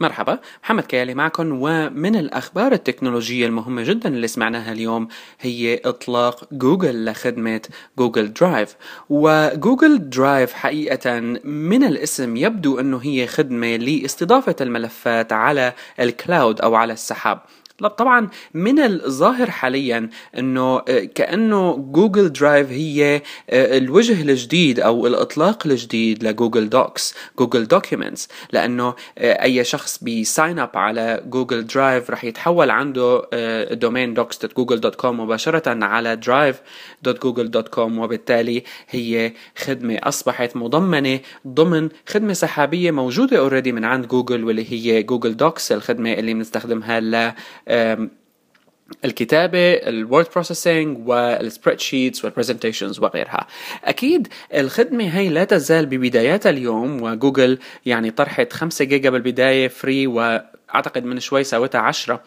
مرحبا محمد كيالي معكم ومن الأخبار التكنولوجية المهمة جدا اللي سمعناها اليوم هي إطلاق جوجل لخدمة جوجل درايف. وجوجل درايف حقيقة من الاسم يبدو أنه هي خدمة لاستضافة الملفات على ال cloud أو على السحاب. طبعا من الظاهر حاليا إنه آه، كأنه جوجل درايف هي آه، الوجه الجديد أو الإطلاق الجديد لجوجل Docs جوجل Documents لأنه آه، أي شخص بي sign up على جوجل درايف رح يتحول عنده domain docs.google.com مباشرة على drive.google.com وبالتالي هي خدمة أصبحت مضمنة ضمن خدمة سحابية موجودة already من عند جوجل واللي هي جوجل Docs الخدمة اللي بنستخدمها ل الكتابة ال word processing وال spreadsheets وال presentations وغيرها. أكيد الخدمة هي لا تزال ببداياتها اليوم وجوجل يعني طرحت 5 جيجا بالبداية free وأعتقد من شوي ساوتها 10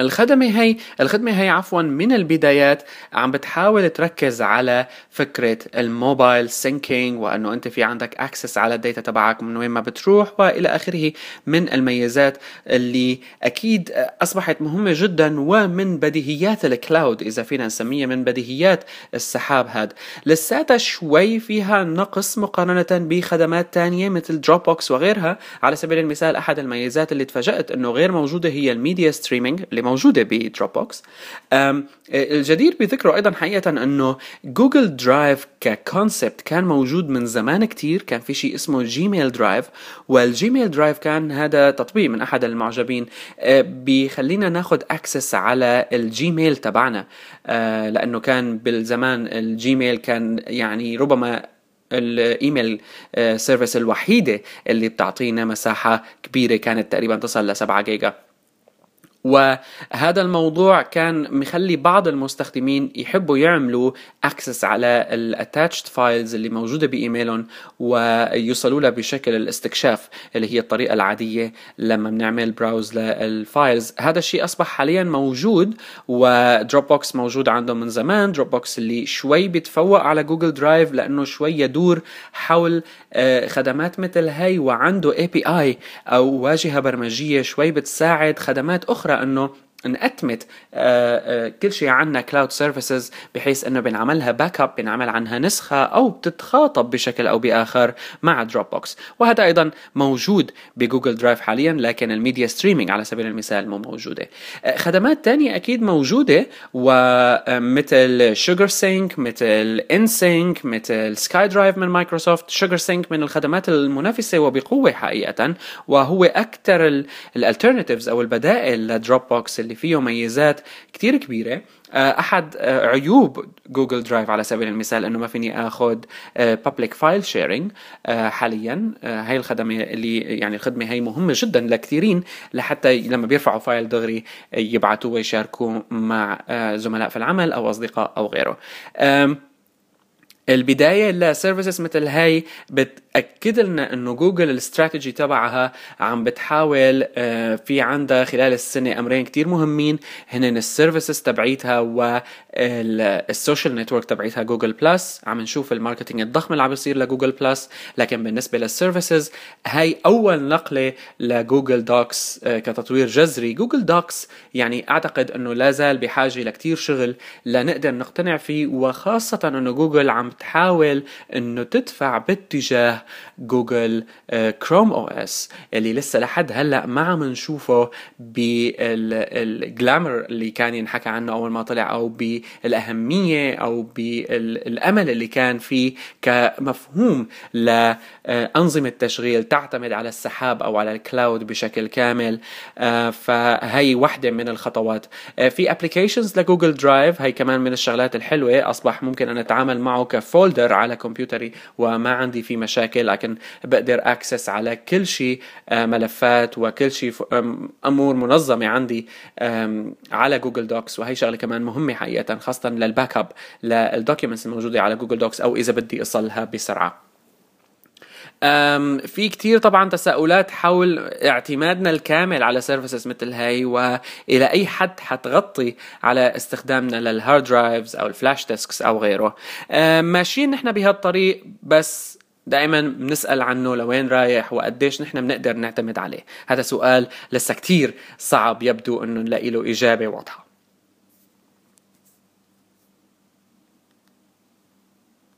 الخدمة هي الخدمة هي عفوا من البدايات. عم بتحاول تركز على فكرة ال mobile syncing وأنه أنت في عندك access على ال data تبعك من وين ما بتروح وإلى آخره من الميزات اللي أكيد أصبحت مهمة جدا ومن بديهيات ال cloud إذا فينا نسميها من بديهيات السحاب هاد. لساتها شوي فيها نقص مقارنة بخدمات تانية مثل دروب بوكس وغيرها. على سبيل المثال أحد الميزات اللي تفاجأت إنه غير موجودة هي ال media streaming اللي موجودة بدروب بوكس الجدير بذكره أيضا حقيقة أنه جوجل درايف ك concept كان موجود من زمان كتير. كان في شيء اسمه جيميل درايف والجيميل درايف كان هذا تطبيق من أحد المعجبين. أه، بيخلينا ناخد access على الجيميل تبعنا. أه، لأنه كان بالزمان الجيميل كان يعني ربما ال email service الوحيدة اللي بتعطينا مساحة كبيرة كانت تقريبا تصل ل 7 جيجا. وهذا الموضوع كان مخلي بعض المستخدمين يحبوا يعملوا access على ال attached files اللي موجودة بإيميلهم ويوصلوا لها بشكل الاستكشاف اللي هي الطريقة العادية لما بنعمل browse لل files هذا الشيء أصبح حاليا موجود ودروب بوكس موجود عندهم من زمان. دروب بوكس اللي شوي بيتفوق على جوجل درايف لأنه شوي يدور حول آه، خدمات مثل هي وعنده API أو واجهة برمجية شوي بتساعد خدمات أخرى أنه نأتمت آه، آه، كل شيء عنا cloud services بحيث إنه بنعملها backup بنعمل عنها نسخة أو بتتخاطب بشكل أو بآخر مع دروب بوكس وهذا أيضا موجود بجوجل درايف حاليا لكن ال media streaming على سبيل المثال مو موجودة. آه، خدمات تانية أكيد موجودة ومثل شوجر سينك مثل ان سينك مثل سكاي درايف من مايكروسوفت شوجر سينك من الخدمات المنافسة وبقوة حقيقه وهو أكثر ال alternatives أو البدائل لدروب بوكس اللي اللي فيه ميزات كتير كبيرة. آه، أحد آه، عيوب جوجل درايف على سبيل المثال إنه ما فيني اخذ public file sharing حاليا. آه، هاي الخدمة اللي يعني الخدمة هي مهمة جدا لكثيرين لحتى لما بيرفعوا file دغري يبعثوه ويشاركوه مع زملاء في العمل أو أصدقاء أو غيره. البداية ل services مثل هاي بتأكد لنا إنه جوجل الاستراتيجي تبعها عم بتحاول آه، في عندها خلال السنة أمرين كتير مهمين هن ال services تبعيتها وال social network تبعيتها جوجل بلس. عم نشوف ال marketing الضخم اللي عم بيصير لجوجل بلس. لكن بالنسبة لل services هاي أول نقلة لجوجل دوكس آه، كتطوير جذري. جوجل دوكس يعني أعتقد إنه لا زال بحاجة لكتير شغل لنقدر نقتنع فيه وخاصة إنه جوجل عم تحاول إنه تدفع باتجاه جوجل كروم OS اللي لسه لحد هلأ ما عم نشوفه بال glamour اللي كان ينحكى عنه أول ما طلع أو بالأهمية أو بالأمل اللي كان فيه كمفهوم لانظمه تشغيل تعتمد على السحاب أو على ال cloud بشكل كامل. آه، فهي وحدة من الخطوات. آه، في applications لجوجل درايف هي كمان من الشغلات الحلوة. أصبح ممكن أن أتعامل معه ك folder على كمبيوتري وما عندي فيه مشاكل. لكن بقدر access على كل شيء آه، ملفات وكل شيء أمور منظمة عندي على جوجل دوكس. وهي شغلة كمان مهمة حقيقة خاصة لل backup لل documents الموجودة على جوجل دوكس أو إذا بدي أصلها بسرعة. في كتير طبعا تساؤلات حول اعتمادنا الكامل على services مثل هاي وإلى أي حد حتغطي على استخدامنا لل hard drives أو ال flash disks أو غيره. ماشيين نحن بهالطريق بس دائما بنسأل عنه لوين رايح وقديش نحن بنقدر نعتمد عليه. هذا سؤال لسه كتير صعب يبدو إنه نلاقي له إجابة واضحة.